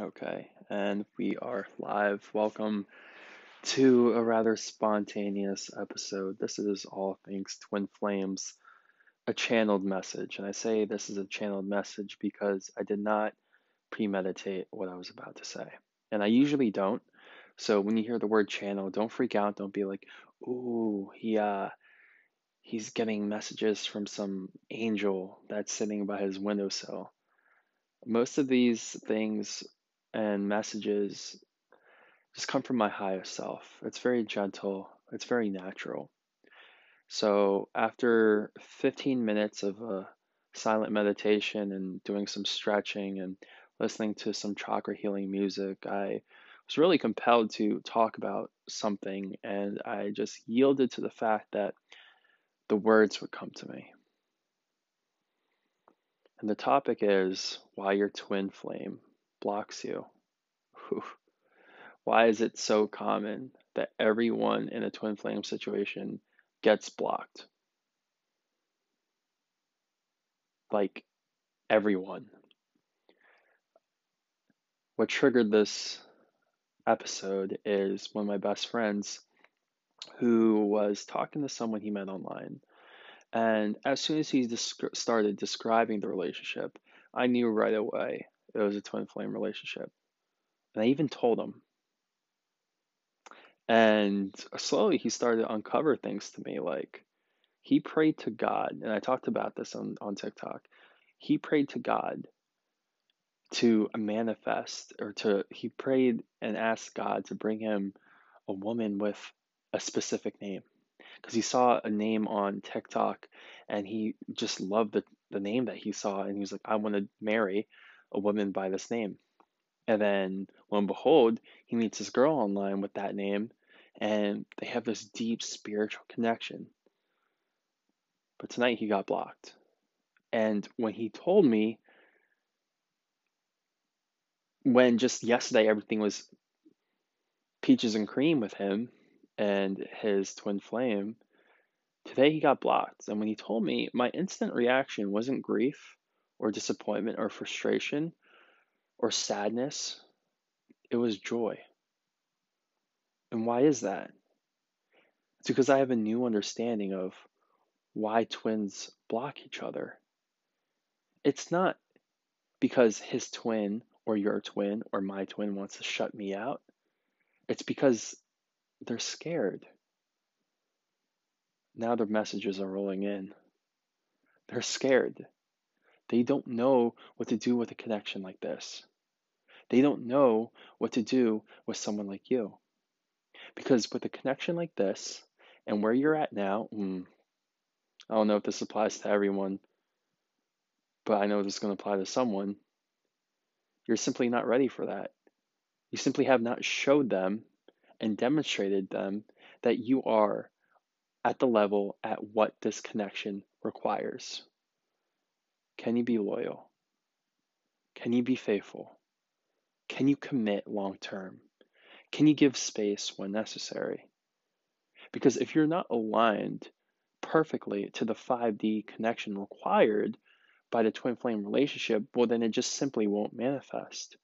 Okay, and we are live. Welcome to a rather spontaneous episode. This is All Things Twin Flames, a channeled message. And I say this is a channeled message because I did not premeditate what I was about to say. And I usually don't. So when you hear the word channel, don't freak out. Don't be like, ooh, he uh he's getting messages from some angel that's sitting by his windowsill. Most of these things and messages just come from my higher self. It's very gentle, it's very natural. So, after 15 minutes of a silent meditation and doing some stretching and listening to some chakra healing music, I was really compelled to talk about something and I just yielded to the fact that the words would come to me. And the topic is why your twin flame blocks you. Why is it so common that everyone in a twin flame situation gets blocked? Like everyone. What triggered this episode is one of my best friends who was talking to someone he met online. And as soon as he desc- started describing the relationship, I knew right away it was a twin flame relationship. And I even told him. And slowly he started to uncover things to me like he prayed to God, and I talked about this on, on TikTok. He prayed to God to manifest or to he prayed and asked God to bring him a woman with a specific name because he saw a name on TikTok and he just loved the, the name that he saw and he was like I want to marry a woman by this name. And then lo and behold he meets this girl online with that name and they have this deep spiritual connection. But tonight he got blocked. And when he told me when just yesterday everything was peaches and cream with him and his twin flame, today he got blocked. And when he told me, my instant reaction wasn't grief or disappointment or frustration or sadness, it was joy. And why is that? It's because I have a new understanding of why twins block each other. It's not because his twin or your twin or my twin wants to shut me out. It's because they're scared. Now their messages are rolling in. They're scared. They don't know what to do with a connection like this. They don't know what to do with someone like you. Because with a connection like this, and where you're at now, mm, I don't know if this applies to everyone, but I know this is going to apply to someone. You're simply not ready for that. You simply have not showed them and demonstrated them that you are at the level at what this connection requires. Can you be loyal? Can you be faithful? Can you commit long term? Can you give space when necessary? Because if you're not aligned perfectly to the 5D connection required by the twin flame relationship, well, then it just simply won't manifest.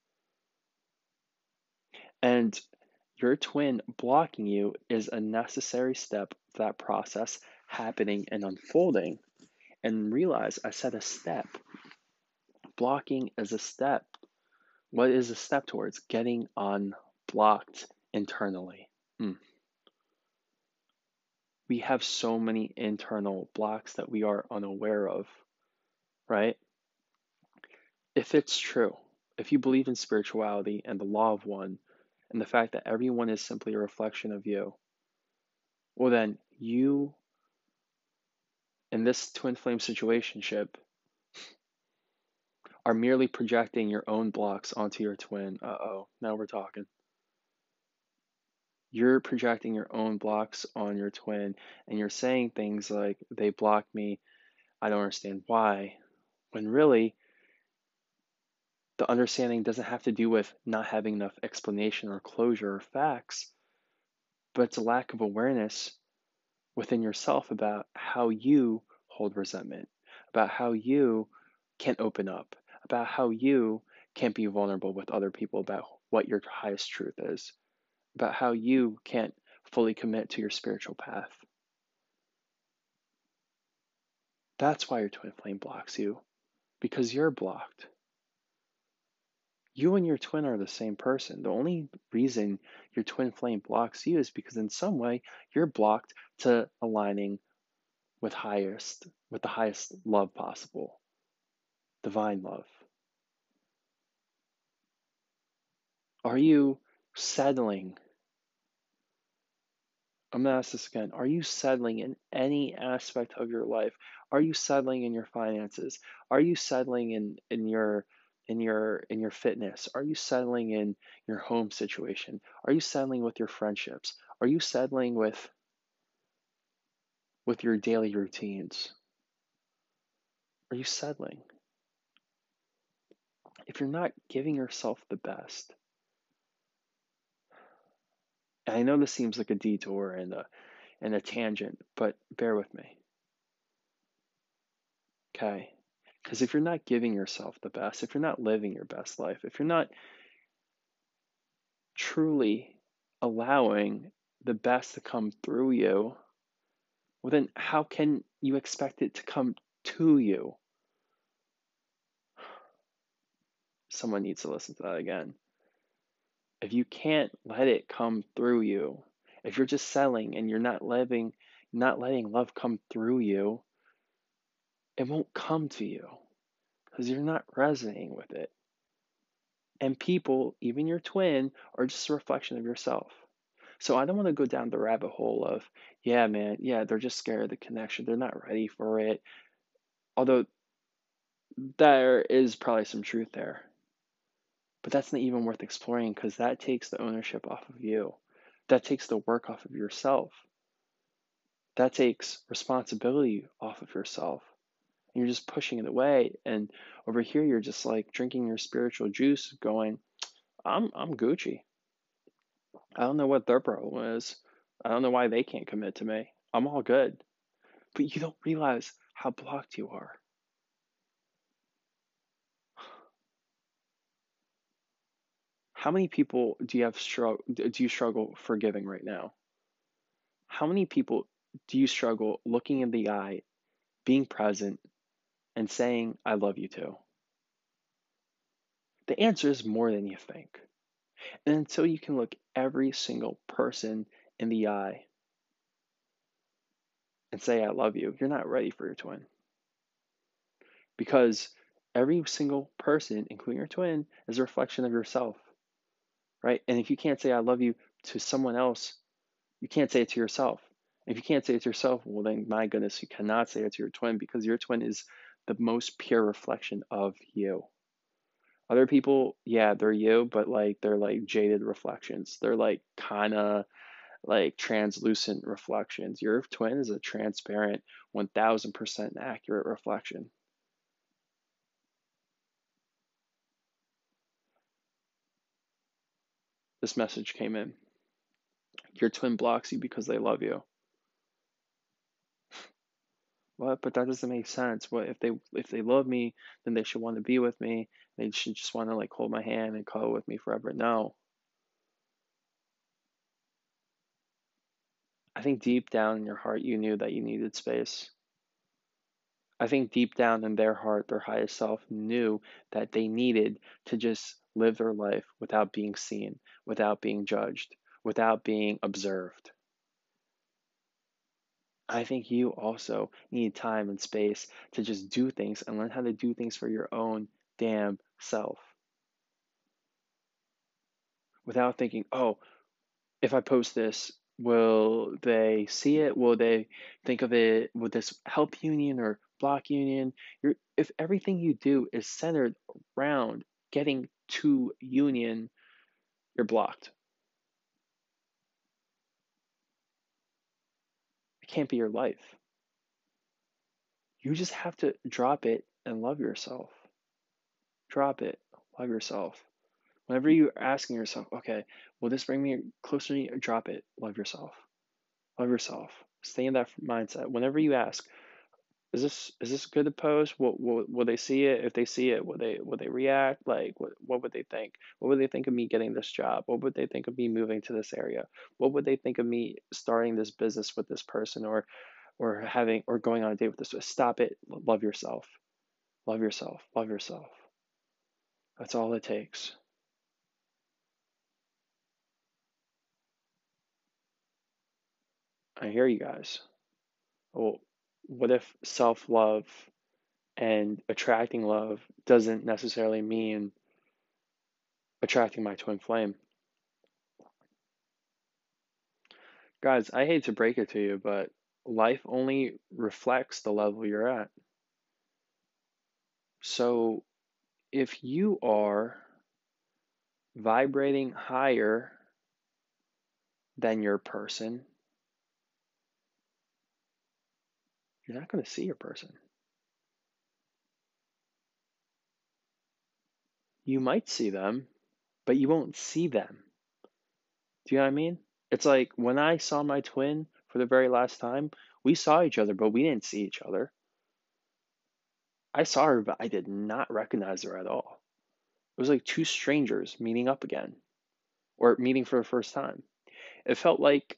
And your twin blocking you is a necessary step of that process happening and unfolding. And realize I said a step. Blocking is a step. What is a step towards? Getting unblocked internally. Hmm. We have so many internal blocks that we are unaware of, right? If it's true, if you believe in spirituality and the law of one, and the fact that everyone is simply a reflection of you, well, then you, in this twin flame situationship, are merely projecting your own blocks onto your twin. Uh oh, now we're talking. You're projecting your own blocks on your twin, and you're saying things like, they block me, I don't understand why, when really, the understanding doesn't have to do with not having enough explanation or closure or facts, but it's a lack of awareness within yourself about how you hold resentment, about how you can open up, about how you can't be vulnerable with other people about what your highest truth is, about how you can't fully commit to your spiritual path. That's why your twin flame blocks you, because you're blocked. You and your twin are the same person. The only reason your twin flame blocks you is because in some way you're blocked to aligning with highest with the highest love possible. Divine love. Are you settling? I'm going to ask this again. Are you settling in any aspect of your life? Are you settling in your finances? Are you settling in, in your in your in your fitness? Are you settling in your home situation? Are you settling with your friendships? Are you settling with with your daily routines? Are you settling? If you're not giving yourself the best, and I know this seems like a detour and a and a tangent, but bear with me. Okay? Because if you're not giving yourself the best, if you're not living your best life, if you're not truly allowing the best to come through you, well, then how can you expect it to come to you? Someone needs to listen to that again if you can't let it come through you, if you're just selling and you're not living, not letting love come through you, it won't come to you because you're not resonating with it. And people, even your twin, are just a reflection of yourself. So I don't want to go down the rabbit hole of, yeah, man, yeah, they're just scared of the connection. They're not ready for it. Although there is probably some truth there. But that's not even worth exploring because that takes the ownership off of you. That takes the work off of yourself. That takes responsibility off of yourself. You're just pushing it away. And over here, you're just like drinking your spiritual juice, going, I'm, I'm Gucci. I don't know what their problem is. I don't know why they can't commit to me. I'm all good. But you don't realize how blocked you are. How many people do you have struggle do you struggle forgiving right now? How many people do you struggle looking in the eye, being present, and saying, I love you too? The answer is more than you think. And until you can look every single person in the eye and say, I love you, you're not ready for your twin. Because every single person, including your twin, is a reflection of yourself right? And if you can't say I love you to someone else, you can't say it to yourself. If you can't say it to yourself, well, then my goodness, you cannot say it to your twin because your twin is the most pure reflection of you. Other people, yeah, they're you, but like they're like jaded reflections. They're like kind of like translucent reflections. Your twin is a transparent, 1000% accurate reflection. this message came in. Your twin blocks you because they love you. What? But that doesn't make sense. What if they if they love me, then they should want to be with me. They should just want to like hold my hand and cuddle with me forever. No. I think deep down in your heart you knew that you needed space. I think deep down in their heart, their highest self knew that they needed to just live their life without being seen, without being judged, without being observed. I think you also need time and space to just do things and learn how to do things for your own damn self. Without thinking, oh, if I post this, will they see it? Will they think of it? Will this help union or block union? You're, if everything you do is centered around getting to union, you're blocked. It can't be your life. You just have to drop it and love yourself. Drop it, love yourself. Whenever you're asking yourself, okay, will this bring me closer to me? Drop it, love yourself. Love yourself. Stay in that mindset. Whenever you ask, is this is this good to post? Will, will will they see it? If they see it, will they will they react? Like what what would they think? What would they think of me getting this job? What would they think of me moving to this area? What would they think of me starting this business with this person or or having or going on a date with this? Stop it. Love yourself. Love yourself. Love yourself. That's all it takes. I hear you guys. Well, what if self love and attracting love doesn't necessarily mean attracting my twin flame? Guys, I hate to break it to you, but life only reflects the level you're at. So if you are vibrating higher than your person, you're not going to see your person. You might see them, but you won't see them. Do you know what I mean? It's like when I saw my twin for the very last time, we saw each other, but we didn't see each other. I saw her, but I did not recognize her at all. It was like two strangers meeting up again or meeting for the first time. It felt like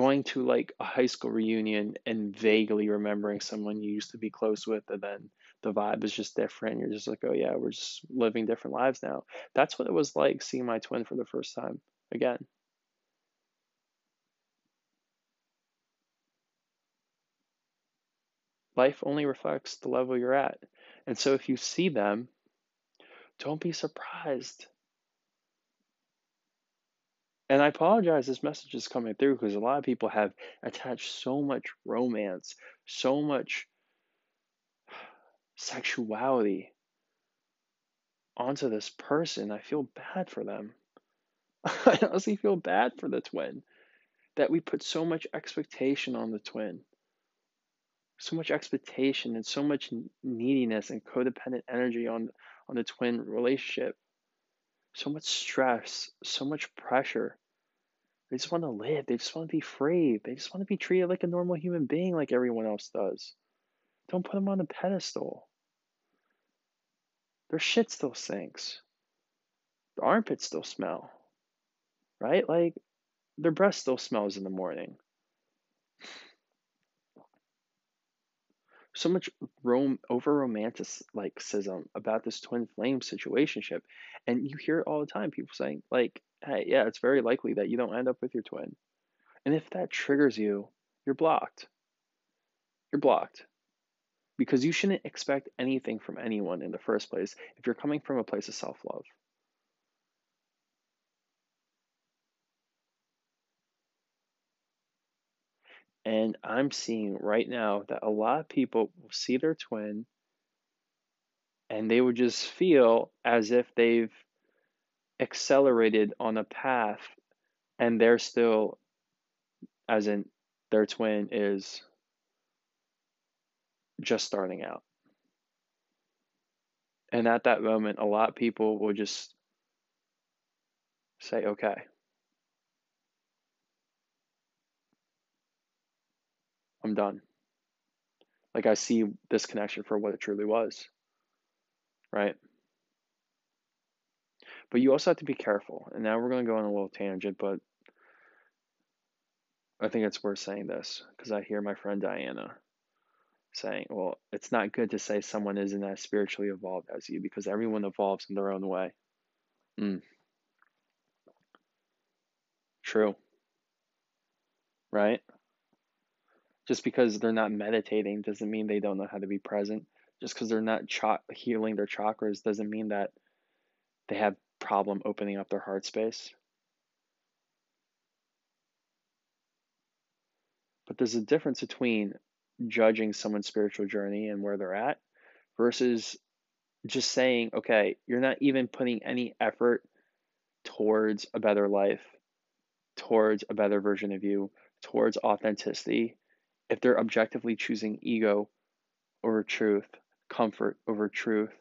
going to like a high school reunion and vaguely remembering someone you used to be close with and then the vibe is just different. You're just like oh yeah we're just living different lives now. That's what it was like seeing my twin for the first time again. Life only reflects the level you're at. And so if you see them don't be surprised and I apologize this message is coming through because a lot of people have attached so much romance, so much sexuality onto this person. I feel bad for them. I honestly feel bad for the twin that we put so much expectation on the twin. So much expectation and so much neediness and codependent energy on on the twin relationship. So much stress, so much pressure. They just want to live. They just want to be free. They just want to be treated like a normal human being, like everyone else does. Don't put them on a pedestal. Their shit still stinks. Their armpits still smell. Right? Like, their breath still smells in the morning. So much rom- over romanticism about this twin flame situationship. And you hear it all the time people saying, like, hey, yeah, it's very likely that you don't end up with your twin. And if that triggers you, you're blocked. You're blocked. Because you shouldn't expect anything from anyone in the first place if you're coming from a place of self love. And I'm seeing right now that a lot of people will see their twin and they would just feel as if they've accelerated on a path and they're still as in their twin is just starting out. And at that moment a lot of people will just say okay i'm done like i see this connection for what it truly was right but you also have to be careful. And now we're going to go on a little tangent, but I think it's worth saying this because I hear my friend Diana saying, well, it's not good to say someone isn't as spiritually evolved as you because everyone evolves in their own way. Mm. True. Right? Just because they're not meditating doesn't mean they don't know how to be present. Just because they're not ch- healing their chakras doesn't mean that they have problem opening up their heart space. But there's a difference between judging someone's spiritual journey and where they're at versus just saying, okay, you're not even putting any effort towards a better life, towards a better version of you, towards authenticity. If they're objectively choosing ego over truth, comfort over truth,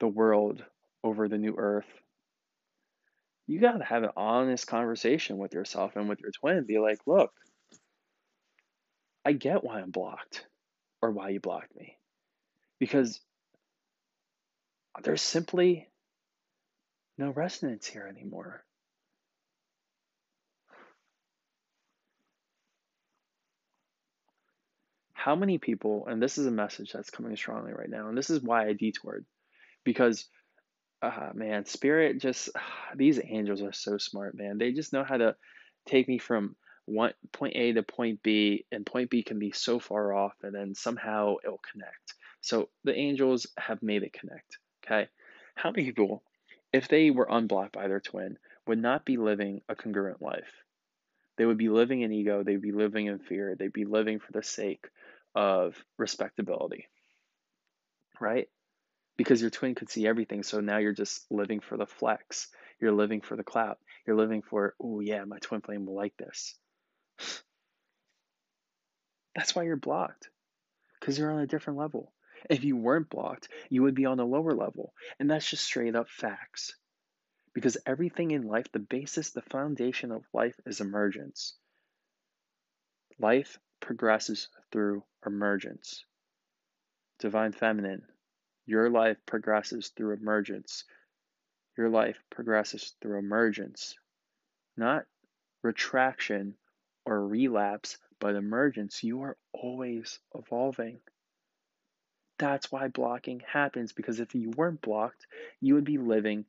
the world over the new earth, you got to have an honest conversation with yourself and with your twin. Be like, look, I get why I'm blocked. or why you blocked me. Because there's simply no resonance here anymore. How many people, and this is a message that's coming strongly right now, and this is why I detoured, because uh, man, spirit just these angels are so smart, man. They just know how to take me from one point A to point B, and point B can be so far off, and then somehow it'll connect. So the angels have made it connect. Okay, how many people, if they were unblocked by their twin, would not be living a congruent life? They would be living in ego. They'd be living in fear. They'd be living for the sake of respectability, right? because your twin could see everything. So now you're just living for the flex. You're living for the clout. You're living for, oh, yeah, my twin flame will like this. That's why you're blocked because you're on a different level. If you weren't blocked, you would be on a lower level. And that's just straight up facts. Because everything in life, the basis, the foundation of life is emergence. Life progresses through emergence. Divine Feminine, your life progresses through emergence. Your life progresses through emergence, not retraction or relapse, but emergence. You are always evolving. That's why blocking happens because if you weren't blocked, you would be living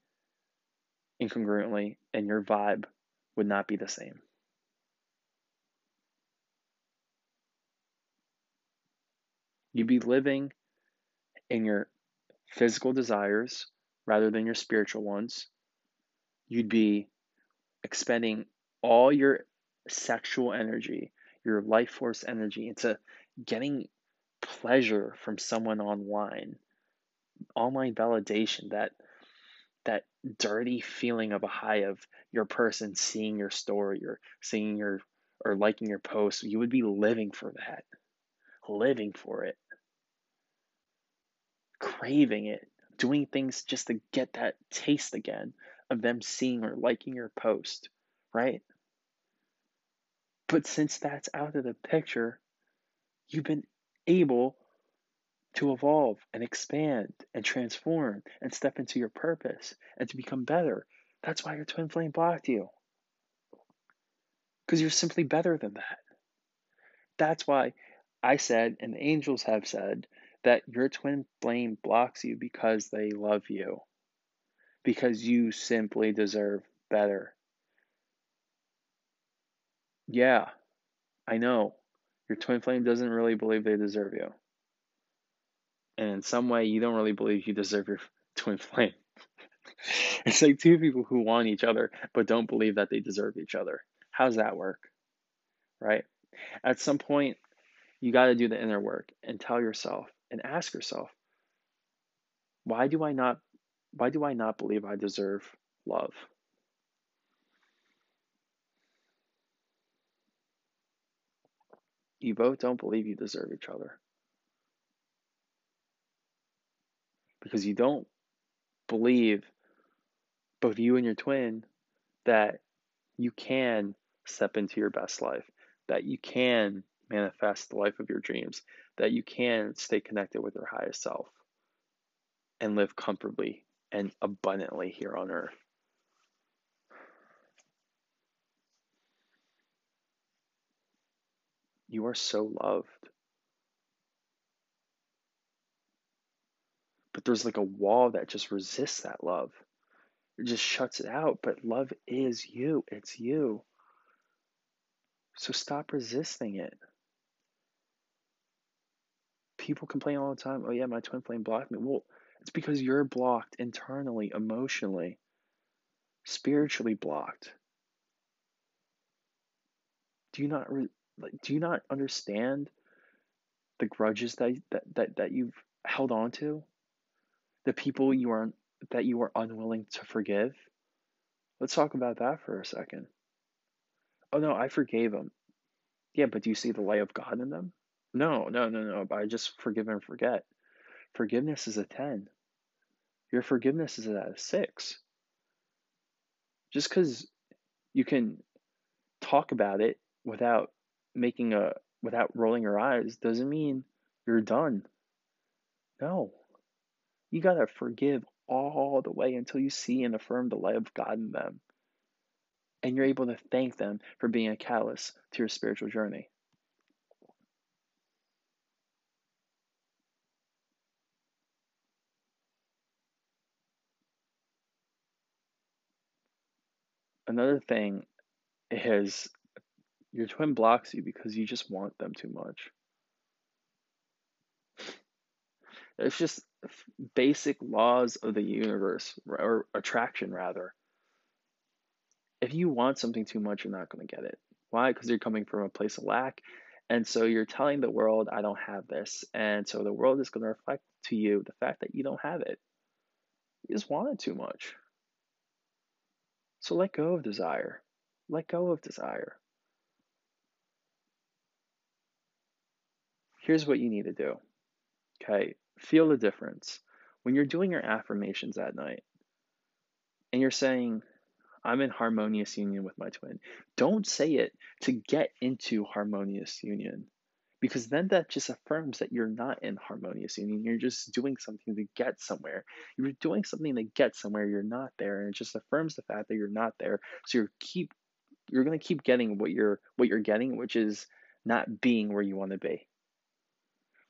incongruently and your vibe would not be the same. You'd be living in your physical desires rather than your spiritual ones. You'd be expending all your sexual energy, your life force energy into getting pleasure from someone online. Online validation, that that dirty feeling of a high of your person seeing your story or seeing your or liking your post, you would be living for that. Living for it craving it, doing things just to get that taste again of them seeing or liking your post, right? But since that's out of the picture, you've been able to evolve and expand and transform and step into your purpose and to become better. That's why your twin flame blocked you. Because you're simply better than that. That's why I said, and the angels have said, that your twin flame blocks you because they love you, because you simply deserve better. Yeah, I know. Your twin flame doesn't really believe they deserve you. And in some way, you don't really believe you deserve your twin flame. it's like two people who want each other but don't believe that they deserve each other. How's that work? Right? At some point, you got to do the inner work and tell yourself, and ask yourself, why do I not why do I not believe I deserve love? You both don't believe you deserve each other. Because you don't believe, both you and your twin, that you can step into your best life, that you can manifest the life of your dreams, that you can stay connected with your highest self and live comfortably and abundantly here on earth. You are so loved. But there's like a wall that just resists that love. It just shuts it out. But love is you, it's you. So stop resisting it people complain all the time, oh yeah, my twin flame blocked me. Well, it's because you're blocked internally, emotionally, spiritually blocked. Do you not re- like, do you not understand the grudges that, that that that you've held on to? The people you are that you are unwilling to forgive? Let's talk about that for a second. Oh no, I forgave them. Yeah, but do you see the light of God in them? No, no, no, no. But I just forgive and forget. Forgiveness is a 10. Your forgiveness is at a 6. Just because you can talk about it without making a without rolling your eyes doesn't mean you're done. No. You got to forgive all the way until you see and affirm the light of God in them. And you're able to thank them for being a catalyst to your spiritual journey. Another thing is your twin blocks you because you just want them too much. It's just basic laws of the universe, or attraction rather. If you want something too much, you're not going to get it. Why? Because you're coming from a place of lack. And so you're telling the world, I don't have this. And so the world is going to reflect to you the fact that you don't have it. You just want it too much. So let go of desire. Let go of desire. Here's what you need to do. Okay, feel the difference. When you're doing your affirmations at night and you're saying, I'm in harmonious union with my twin, don't say it to get into harmonious union because then that just affirms that you're not in harmonious union. You're just doing something to get somewhere. You're doing something to get somewhere. You're not there, and it just affirms the fact that you're not there. So you're keep you're gonna keep getting what you're what you're getting, which is not being where you want to be.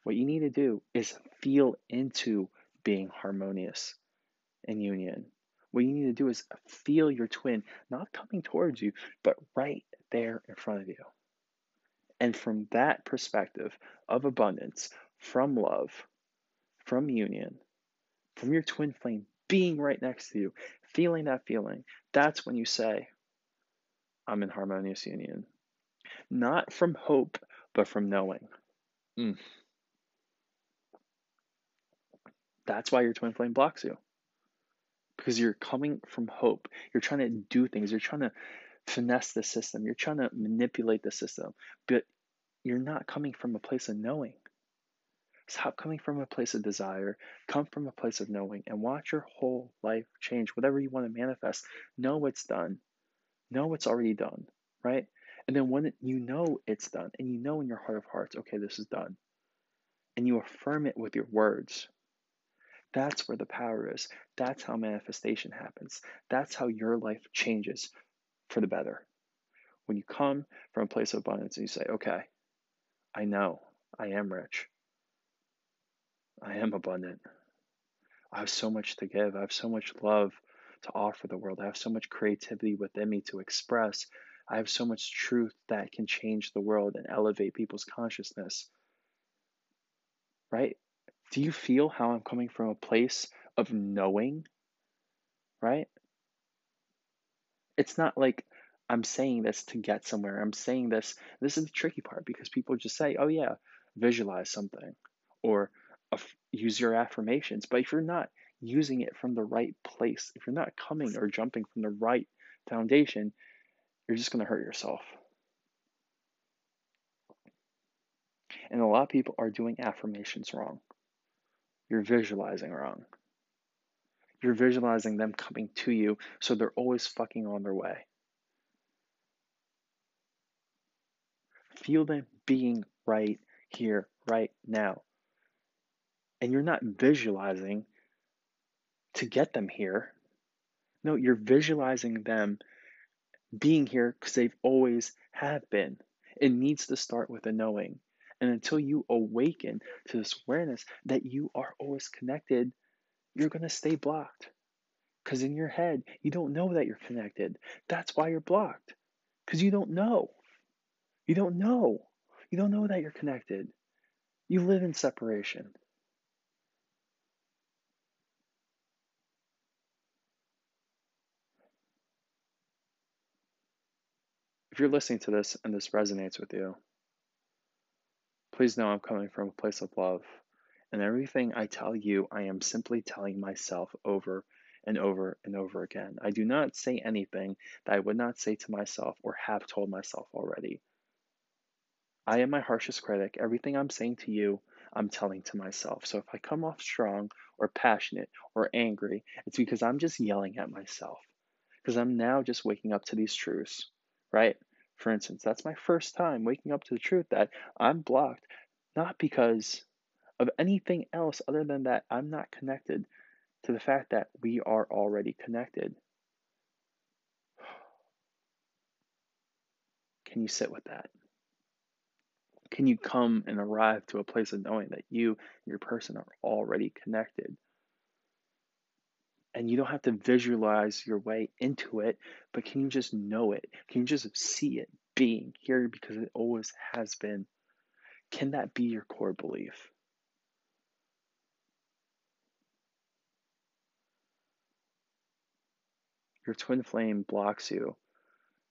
What you need to do is feel into being harmonious in union. What you need to do is feel your twin not coming towards you, but right there in front of you. And from that perspective of abundance, from love, from union, from your twin flame being right next to you, feeling that feeling, that's when you say, I'm in harmonious union. Not from hope, but from knowing. Mm. That's why your twin flame blocks you. Because you're coming from hope. You're trying to do things. You're trying to finesse the system. You're trying to manipulate the system. But you're not coming from a place of knowing. Stop coming from a place of desire. Come from a place of knowing and watch your whole life change. Whatever you want to manifest, know it's done. Know it's already done, right? And then when you know it's done and you know in your heart of hearts, okay, this is done, and you affirm it with your words, that's where the power is. That's how manifestation happens. That's how your life changes for the better. When you come from a place of abundance and you say, okay, I know I am rich, I am abundant. I have so much to give. I have so much love to offer the world. I have so much creativity within me to express. I have so much truth that can change the world and elevate people's consciousness. Right? Do you feel how I'm coming from a place of knowing? Right? It's not like I'm saying this to get somewhere. I'm saying this. This is the tricky part because people just say, oh, yeah, visualize something or use your affirmations. But if you're not using it from the right place, if you're not coming or jumping from the right foundation, you're just going to hurt yourself. And a lot of people are doing affirmations wrong. You're visualizing wrong. You're visualizing them coming to you, so they're always fucking on their way. Feel them being right here, right now. And you're not visualizing to get them here. No, you're visualizing them being here because they've always have been. It needs to start with a knowing. And until you awaken to this awareness that you are always connected, you're going to stay blocked. Because in your head, you don't know that you're connected. That's why you're blocked. Because you don't know. You don't know. You don't know that you're connected. You live in separation. If you're listening to this and this resonates with you, Please know I'm coming from a place of love. And everything I tell you, I am simply telling myself over and over and over again. I do not say anything that I would not say to myself or have told myself already. I am my harshest critic. Everything I'm saying to you, I'm telling to myself. So if I come off strong or passionate or angry, it's because I'm just yelling at myself. Because I'm now just waking up to these truths, right? For instance, that's my first time waking up to the truth that I'm blocked, not because of anything else other than that I'm not connected to the fact that we are already connected. Can you sit with that? Can you come and arrive to a place of knowing that you and your person are already connected? And you don't have to visualize your way into it, but can you just know it? Can you just see it being here because it always has been? Can that be your core belief? Your twin flame blocks you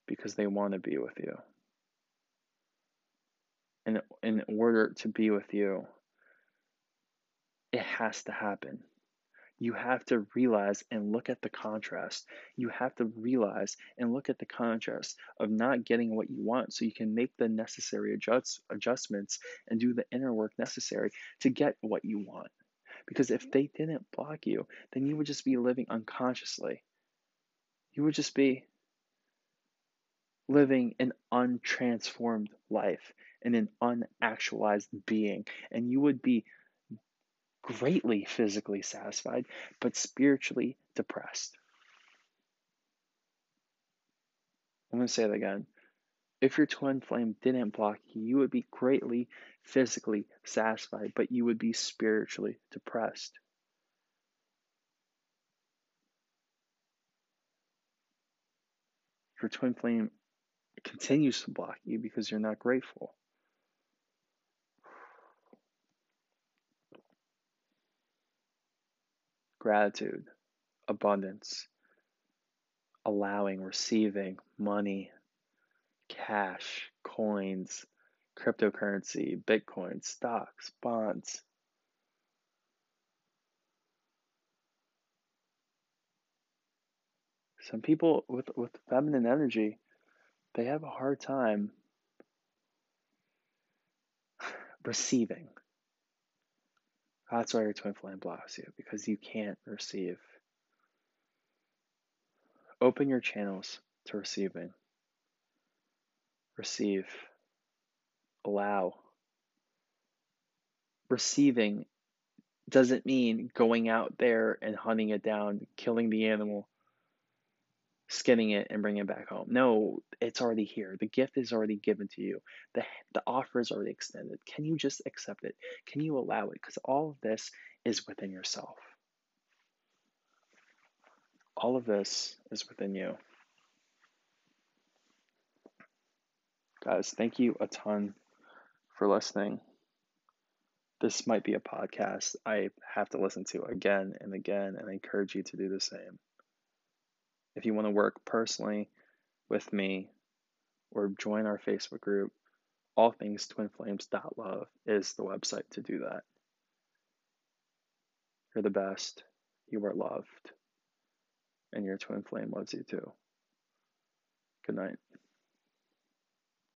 because they want to be with you. And in order to be with you, it has to happen. You have to realize and look at the contrast. You have to realize and look at the contrast of not getting what you want so you can make the necessary adjust, adjustments and do the inner work necessary to get what you want. Because if they didn't block you, then you would just be living unconsciously. You would just be living an untransformed life and an unactualized being. And you would be greatly physically satisfied, but spiritually depressed. I'm going to say that again. If your twin flame didn't block you, you would be greatly physically satisfied, but you would be spiritually depressed. Your twin flame continues to block you because you're not grateful. gratitude, abundance, allowing, receiving money, cash, coins, cryptocurrency, Bitcoin, stocks, bonds. Some people with, with feminine energy, they have a hard time receiving. That's why your twin flame blocks you, because you can't receive. Open your channels to receiving. Receive. Allow. Receiving doesn't mean going out there and hunting it down, killing the animal, skinning it and bringing it back home. No, it's already here. The gift is already given to you. The, the offer is already extended. Can you just accept it? Can you allow it? Because all of this is within yourself. All of this is within you. Guys, thank you a ton for listening. This might be a podcast I have to listen to again and again, and I encourage you to do the same. If you want to work personally with me or join our Facebook group, all things twinflames.love is the website to do that. You're the best. You are loved. And your twin flame loves you too. Good night.